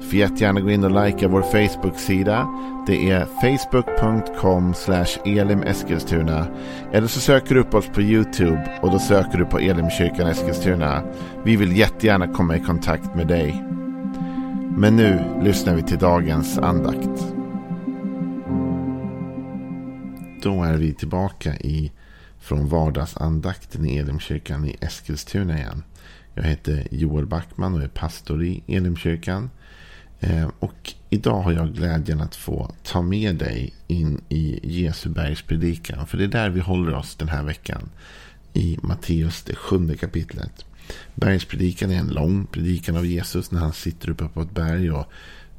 Du får jättegärna gå in och likea vår Facebook-sida. Det är facebook.com elimeskilstuna. Eller så söker du upp oss på YouTube och då söker du på Elimkyrkan Eskilstuna. Vi vill jättegärna komma i kontakt med dig. Men nu lyssnar vi till dagens andakt. Då är vi tillbaka i från vardagsandakten i Elimkyrkan i Eskilstuna igen. Jag heter Joel Backman och är pastor i Elimkyrkan. Eh, och idag har jag glädjen att få ta med dig in i Jesu bergspredikan. För det är där vi håller oss den här veckan. I Matteus, det sjunde kapitlet. Bergspredikan är en lång predikan av Jesus när han sitter uppe på ett berg. och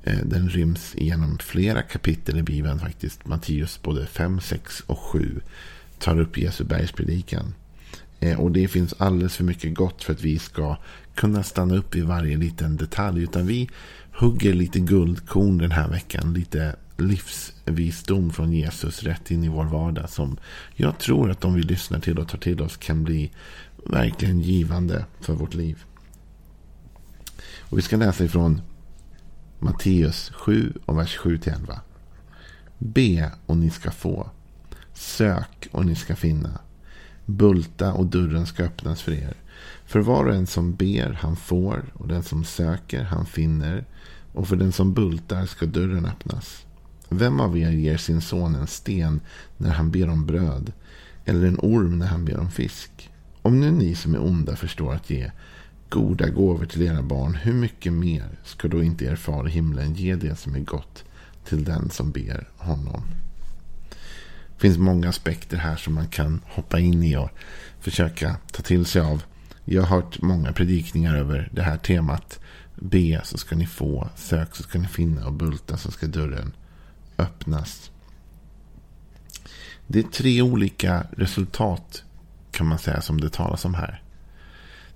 eh, Den ryms genom flera kapitel i Bibeln faktiskt. Matteus både 5, 6 och 7 tar upp Jesu bergspredikan. Eh, och det finns alldeles för mycket gott för att vi ska kunna stanna upp i varje liten detalj. Utan vi hugger lite guldkorn den här veckan. Lite livsvisdom från Jesus rätt in i vår vardag. Som jag tror att om vi lyssnar till och tar till oss kan bli verkligen givande för vårt liv. Och vi ska läsa ifrån Matteus 7 och vers 7 till 11. Be och ni ska få. Sök och ni ska finna. Bulta och dörren ska öppnas för er. För var och en som ber, han får. Och den som söker, han finner. Och för den som bultar ska dörren öppnas. Vem av er ger sin son en sten när han ber om bröd? Eller en orm när han ber om fisk? Om nu ni som är onda förstår att ge goda gåvor till era barn, hur mycket mer ska då inte er far i himlen ge det som är gott till den som ber honom? Det finns många aspekter här som man kan hoppa in i och försöka ta till sig av. Jag har hört många predikningar över det här temat. Be så ska ni få, sök så ska ni finna och bulta så ska dörren öppnas. Det är tre olika resultat kan man säga som det talas om här.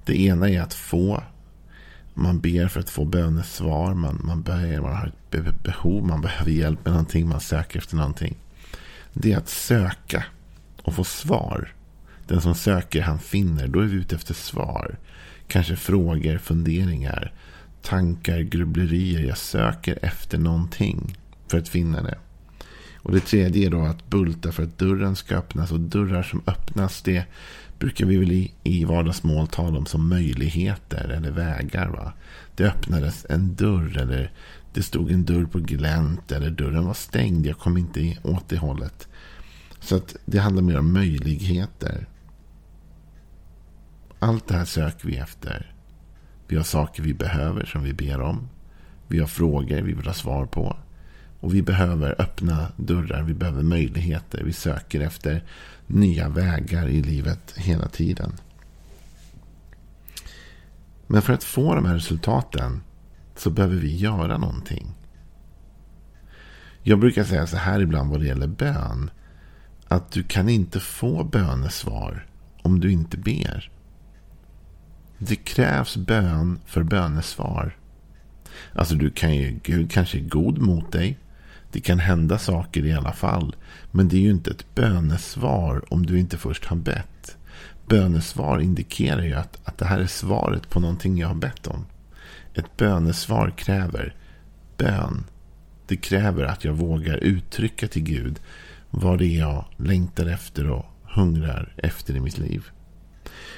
Det ena är att få. Man ber för att få bönesvar. Man, man, ber, man har ett behov. Man behöver hjälp med någonting. Man söker efter någonting. Det är att söka och få svar. Den som söker han finner. Då är vi ute efter svar. Kanske frågor, funderingar, tankar, grubblerier. Jag söker efter någonting för att finna det. Och det tredje är då att bulta för att dörren ska öppnas. Och dörrar som öppnas, det brukar vi väl i, i vardagsmål tala om som möjligheter eller vägar. Va? Det öppnades en dörr eller det stod en dörr på glänt eller dörren var stängd. Jag kom inte åt det hållet. Så att det handlar mer om möjligheter. Allt det här söker vi efter. Vi har saker vi behöver som vi ber om. Vi har frågor vi vill ha svar på. Och vi behöver öppna dörrar, vi behöver möjligheter. Vi söker efter nya vägar i livet hela tiden. Men för att få de här resultaten så behöver vi göra någonting. Jag brukar säga så här ibland vad det gäller bön. Att du kan inte få bönesvar om du inte ber. Det krävs bön för bönesvar. Alltså du kan ju, Gud kanske är god mot dig. Det kan hända saker i alla fall. Men det är ju inte ett bönesvar om du inte först har bett. Bönesvar indikerar ju att, att det här är svaret på någonting jag har bett om. Ett bönesvar kräver bön. Det kräver att jag vågar uttrycka till Gud vad det är jag längtar efter och hungrar efter i mitt liv.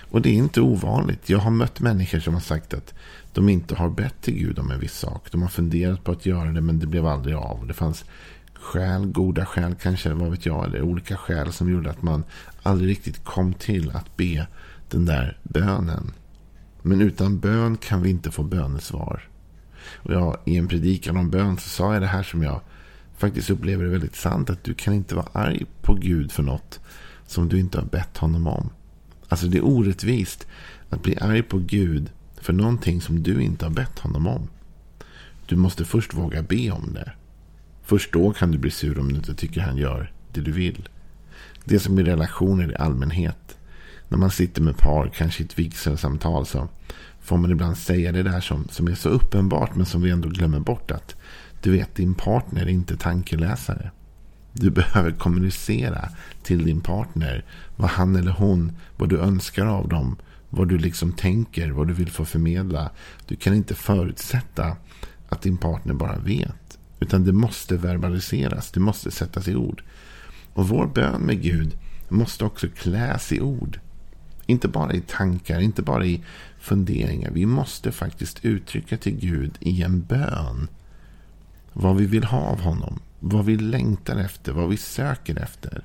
Och det är inte ovanligt. Jag har mött människor som har sagt att de inte har bett till Gud om en viss sak. De har funderat på att göra det men det blev aldrig av. Det fanns skäl, goda skäl kanske, vad vet jag, eller olika skäl som gjorde att man aldrig riktigt kom till att be den där bönen. Men utan bön kan vi inte få bönesvar. Och jag, I en predikan om bön så sa jag det här som jag faktiskt upplever är väldigt sant. Att du kan inte vara arg på Gud för något som du inte har bett honom om. Alltså det är orättvist att bli arg på Gud för någonting som du inte har bett honom om. Du måste först våga be om det. Först då kan du bli sur om du inte tycker han gör det du vill. Det som är relationer i allmänhet. när man sitter med par, kanske i ett vigselsamtal, så får man ibland säga det där som, som är så uppenbart men som vi ändå glömmer bort att du vet, din partner är inte tankeläsare. Du behöver kommunicera till din partner vad han eller hon, vad du önskar av dem, vad du liksom tänker, vad du vill få förmedla. Du kan inte förutsätta att din partner bara vet. Utan det måste verbaliseras, det måste sättas i ord. Och vår bön med Gud måste också kläs i ord. Inte bara i tankar, inte bara i funderingar. Vi måste faktiskt uttrycka till Gud i en bön vad vi vill ha av honom. Vad vi längtar efter, vad vi söker efter.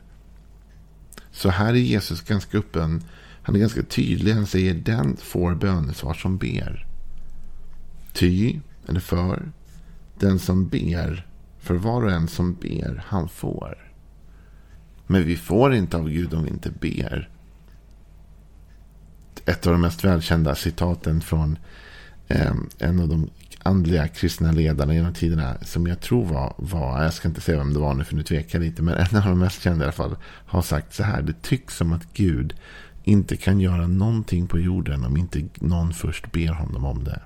Så här är Jesus ganska öppen. Han är ganska tydlig. Han säger den får bönesvar som ber. Ty, eller för, den som ber, för var och en som ber, han får. Men vi får inte av Gud om vi inte ber. Ett av de mest välkända citaten från eh, en av de andliga kristna ledarna genom tiderna. Som jag tror var, var, jag ska inte säga vem det var nu för nu tvekar jag lite. Men en av de mest kända i alla fall. Har sagt så här. Det tycks som att Gud inte kan göra någonting på jorden om inte någon först ber honom om det.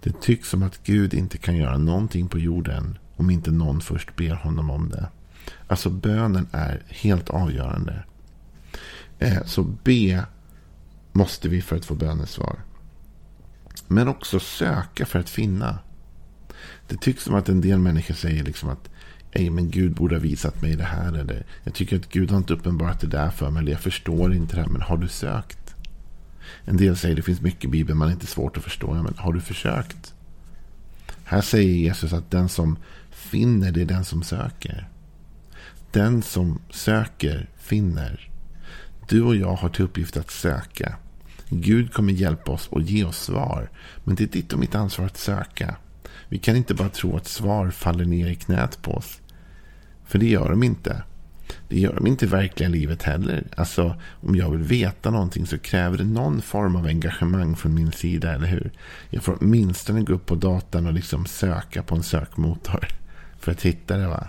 Det tycks som att Gud inte kan göra någonting på jorden om inte någon först ber honom om det. Alltså bönen är helt avgörande. Eh, så be måste vi för att få bönesvar. Men också söka för att finna. Det tycks som att en del människor säger liksom att Ej, men Gud borde ha visat mig det här. Eller jag tycker att Gud har inte uppenbarat det där för mig. Eller jag förstår inte det här. Men har du sökt? En del säger att det finns mycket i Bibeln man är inte svårt att förstå. Men har du försökt? Här säger Jesus att den som finner det är den som söker. Den som söker finner. Du och jag har till uppgift att söka. Gud kommer hjälpa oss och ge oss svar. Men det är ditt och mitt ansvar att söka. Vi kan inte bara tro att svar faller ner i knät på oss. För det gör de inte. Det gör de inte i verkliga livet heller. Alltså, om jag vill veta någonting så kräver det någon form av engagemang från min sida, eller hur? Jag får åtminstone gå upp på datan och liksom söka på en sökmotor för att hitta det. va?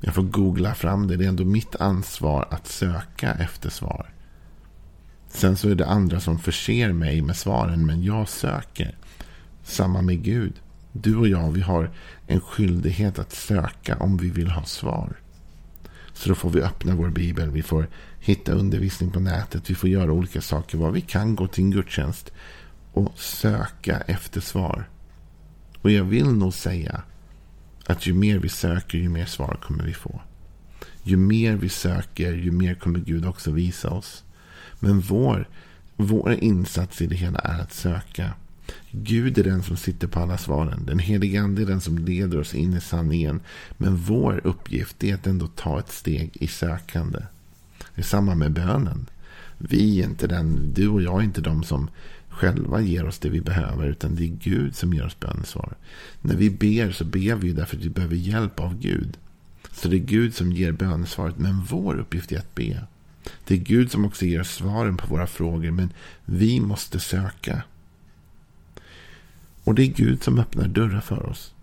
Jag får googla fram det. Det är ändå mitt ansvar att söka efter svar. Sen så är det andra som förser mig med svaren, men jag söker. Samma med Gud. Du och jag, vi har en skyldighet att söka om vi vill ha svar. Så då får vi öppna vår bibel, vi får hitta undervisning på nätet, vi får göra olika saker. Vad vi kan gå till en gudstjänst och söka efter svar. Och jag vill nog säga att ju mer vi söker, ju mer svar kommer vi få. Ju mer vi söker, ju mer kommer Gud också visa oss. Men vår, vår insats i det hela är att söka. Gud är den som sitter på alla svaren. Den helige Ande är den som leder oss in i sanningen. Men vår uppgift är att ändå ta ett steg i sökande. Det är samma med bönen. Vi är inte den, du och jag är inte de som själva ger oss det vi behöver. Utan det är Gud som ger oss bönesvar. När vi ber så ber vi därför att vi behöver hjälp av Gud. Så det är Gud som ger bönesvaret. Men vår uppgift är att be. Det är Gud som också ger svaren på våra frågor. Men vi måste söka. Och det är Gud som öppnar dörrar för oss.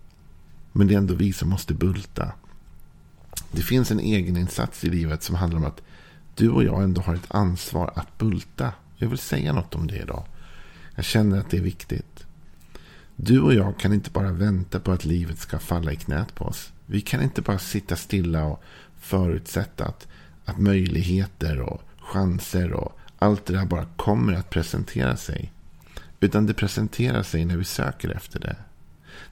Men det är ändå vi som måste bulta. Det finns en egen insats i livet som handlar om att du och jag ändå har ett ansvar att bulta. Jag vill säga något om det idag. Jag känner att det är viktigt. Du och jag kan inte bara vänta på att livet ska falla i knät på oss. Vi kan inte bara sitta stilla och förutsätta att, att möjligheter och chanser och allt det där bara kommer att presentera sig. Utan det presenterar sig när vi söker efter det.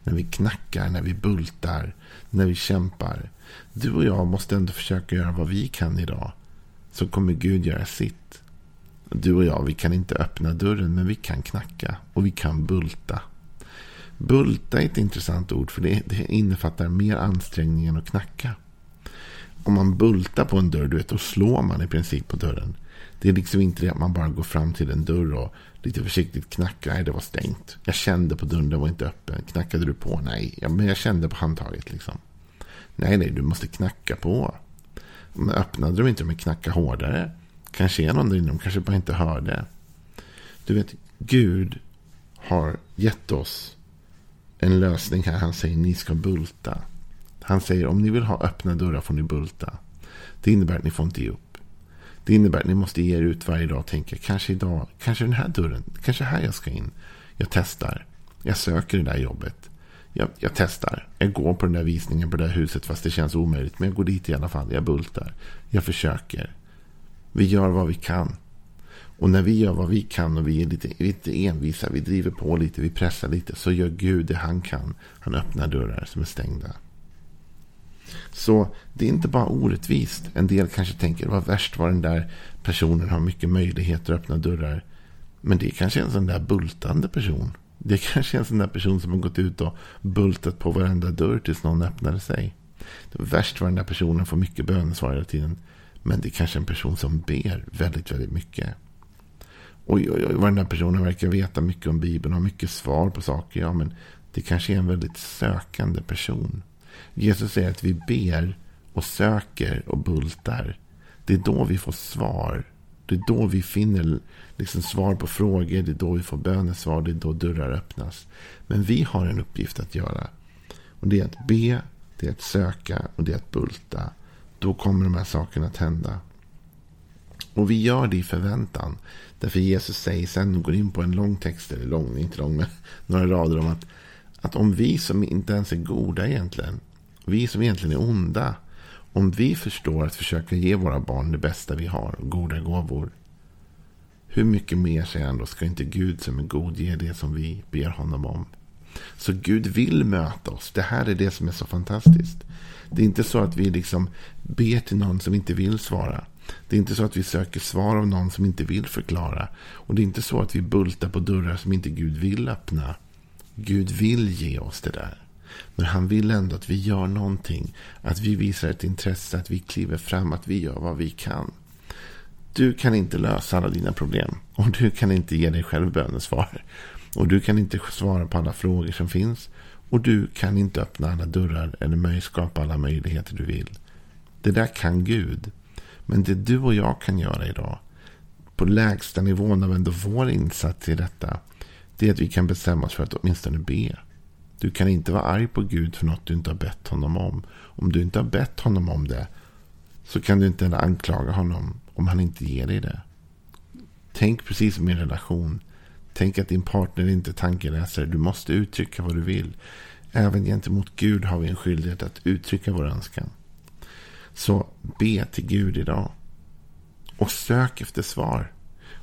När vi knackar, när vi bultar, när vi kämpar. Du och jag måste ändå försöka göra vad vi kan idag. Så kommer Gud göra sitt. Du och jag, vi kan inte öppna dörren, men vi kan knacka och vi kan bulta. Bulta är ett intressant ord, för det, det innefattar mer ansträngning än att knacka. Om man bultar på en dörr, du vet, då slår man i princip på dörren. Det är liksom inte det att man bara går fram till en dörr och lite försiktigt knackar. Nej, det var stängt. Jag kände på dörren, den var inte öppen. Knackade du på? Nej, ja, men jag kände på handtaget liksom. Nej, nej, du måste knacka på. Men öppnade de inte, men knacka hårdare. Kanske är någon där inne, de kanske bara inte hörde. Du vet, Gud har gett oss en lösning här. Han säger ni ska bulta. Han säger om ni vill ha öppna dörrar får ni bulta. Det innebär att ni får inte ge upp. Det innebär att ni måste ge er ut varje dag och tänka, kanske idag, kanske den här dörren, kanske här jag ska in. Jag testar. Jag söker det där jobbet. Jag, jag, testar. Jag går på den där visningen på det där huset fast det känns omöjligt. Men jag går dit i alla fall. Jag bultar. Jag försöker. Vi gör vad vi kan. Och när vi gör vad vi kan och vi är lite, lite envisa, vi driver på lite, vi pressar lite, så gör Gud det han kan. Han öppnar dörrar som är stängda. Så det är inte bara orättvist. En del kanske tänker vad värst vad den där personen har mycket möjligheter att öppna dörrar. Men det är kanske en sån där bultande person. Det är kanske är en sån där person som har gått ut och bultat på varenda dörr tills någon öppnade sig. Det var värst vad den där personen får mycket bönesvar hela tiden. Men det är kanske en person som ber väldigt, väldigt mycket. Oj, oj, oj, vad den där personen verkar veta mycket om Bibeln och har mycket svar på saker. Ja, men det kanske är en väldigt sökande person. Jesus säger att vi ber och söker och bultar. Det är då vi får svar. Det är då vi finner liksom svar på frågor. Det är då vi får bönesvar. Det är då dörrar öppnas. Men vi har en uppgift att göra. Och Det är att be, det är att söka och det är att bulta. Då kommer de här sakerna att hända. Och vi gör det i förväntan. Därför Jesus säger sen, går in på en lång text, eller lång, inte lång, men några rader om att, att om vi som inte ens är goda egentligen, vi som egentligen är onda, om vi förstår att försöka ge våra barn det bästa vi har, goda gåvor, hur mycket mer säger han då, ska inte Gud som är god ge det som vi ber honom om? Så Gud vill möta oss. Det här är det som är så fantastiskt. Det är inte så att vi liksom ber till någon som inte vill svara. Det är inte så att vi söker svar av någon som inte vill förklara. Och det är inte så att vi bultar på dörrar som inte Gud vill öppna. Gud vill ge oss det där. Men han vill ändå att vi gör någonting. Att vi visar ett intresse, att vi kliver fram, att vi gör vad vi kan. Du kan inte lösa alla dina problem. Och du kan inte ge dig själv bönesvar. Och du kan inte svara på alla frågor som finns. Och du kan inte öppna alla dörrar eller skapa alla möjligheter du vill. Det där kan Gud. Men det du och jag kan göra idag, på lägsta nivån av ändå vår insats i detta, det är att vi kan bestämma oss för att åtminstone be. Du kan inte vara arg på Gud för något du inte har bett honom om. Om du inte har bett honom om det, så kan du inte anklaga honom om han inte ger dig det. Tänk precis som i en relation. Tänk att din partner inte är tankeläsare. Du måste uttrycka vad du vill. Även gentemot Gud har vi en skyldighet att uttrycka vår önskan. Så be till Gud idag. Och sök efter svar.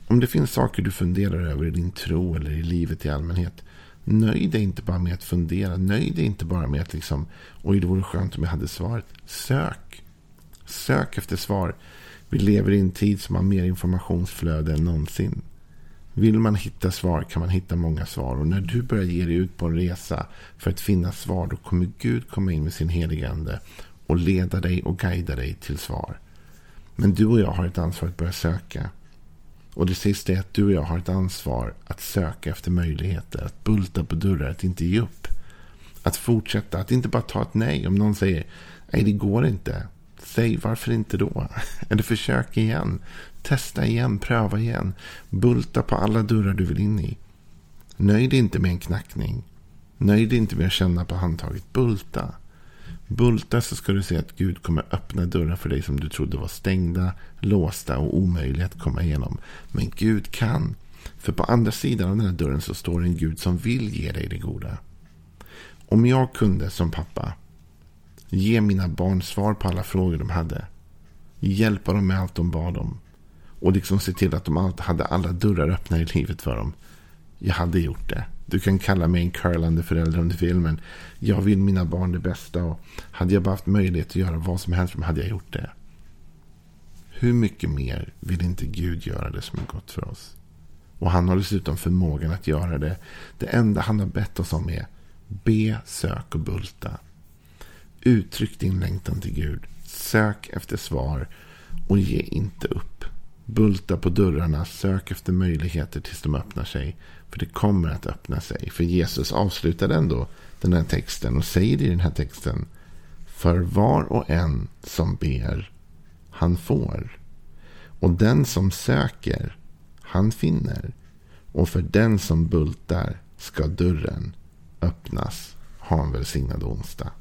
Om det finns saker du funderar över i din tro eller i livet i allmänhet. Nöj dig inte bara med att fundera. Nöj dig inte bara med att liksom, oj det vore skönt om jag hade svaret. Sök. Sök efter svar. Vi lever i en tid som har mer informationsflöde än någonsin. Vill man hitta svar kan man hitta många svar. Och när du börjar ge dig ut på en resa för att finna svar, då kommer Gud komma in med sin heligande och leda dig och guida dig till svar. Men du och jag har ett ansvar att börja söka. Och det sista är att du och jag har ett ansvar att söka efter möjligheter. Att bulta på dörrar, att inte ge upp. Att fortsätta, att inte bara ta ett nej. Om någon säger nej det går inte. Säg varför inte då? Eller försök igen. Testa igen, pröva igen. Bulta på alla dörrar du vill in i. Nöj dig inte med en knackning. Nöj dig inte med att känna på handtaget. Bulta. Bulta så ska du se att Gud kommer öppna dörrar för dig som du trodde var stängda, låsta och omöjliga att komma igenom. Men Gud kan. För på andra sidan av den här dörren så står en Gud som vill ge dig det goda. Om jag kunde som pappa ge mina barn svar på alla frågor de hade. Hjälpa dem med allt de bad om. Och liksom se till att de hade alla dörrar öppna i livet för dem. Jag hade gjort det. Du kan kalla mig en curlande förälder under filmen. jag vill mina barn det bästa. Och hade jag bara haft möjlighet att göra vad som helst hade jag gjort det. Hur mycket mer vill inte Gud göra det som är gott för oss? Och han har dessutom förmågan att göra det. Det enda han har bett oss om är be, sök och bulta. Uttryck din längtan till Gud. Sök efter svar och ge inte upp. Bulta på dörrarna, sök efter möjligheter tills de öppnar sig. För det kommer att öppna sig. För Jesus avslutar ändå den här texten och säger i den här texten. För var och en som ber, han får. Och den som söker, han finner. Och för den som bultar ska dörren öppnas. Ha en välsignad onsdag.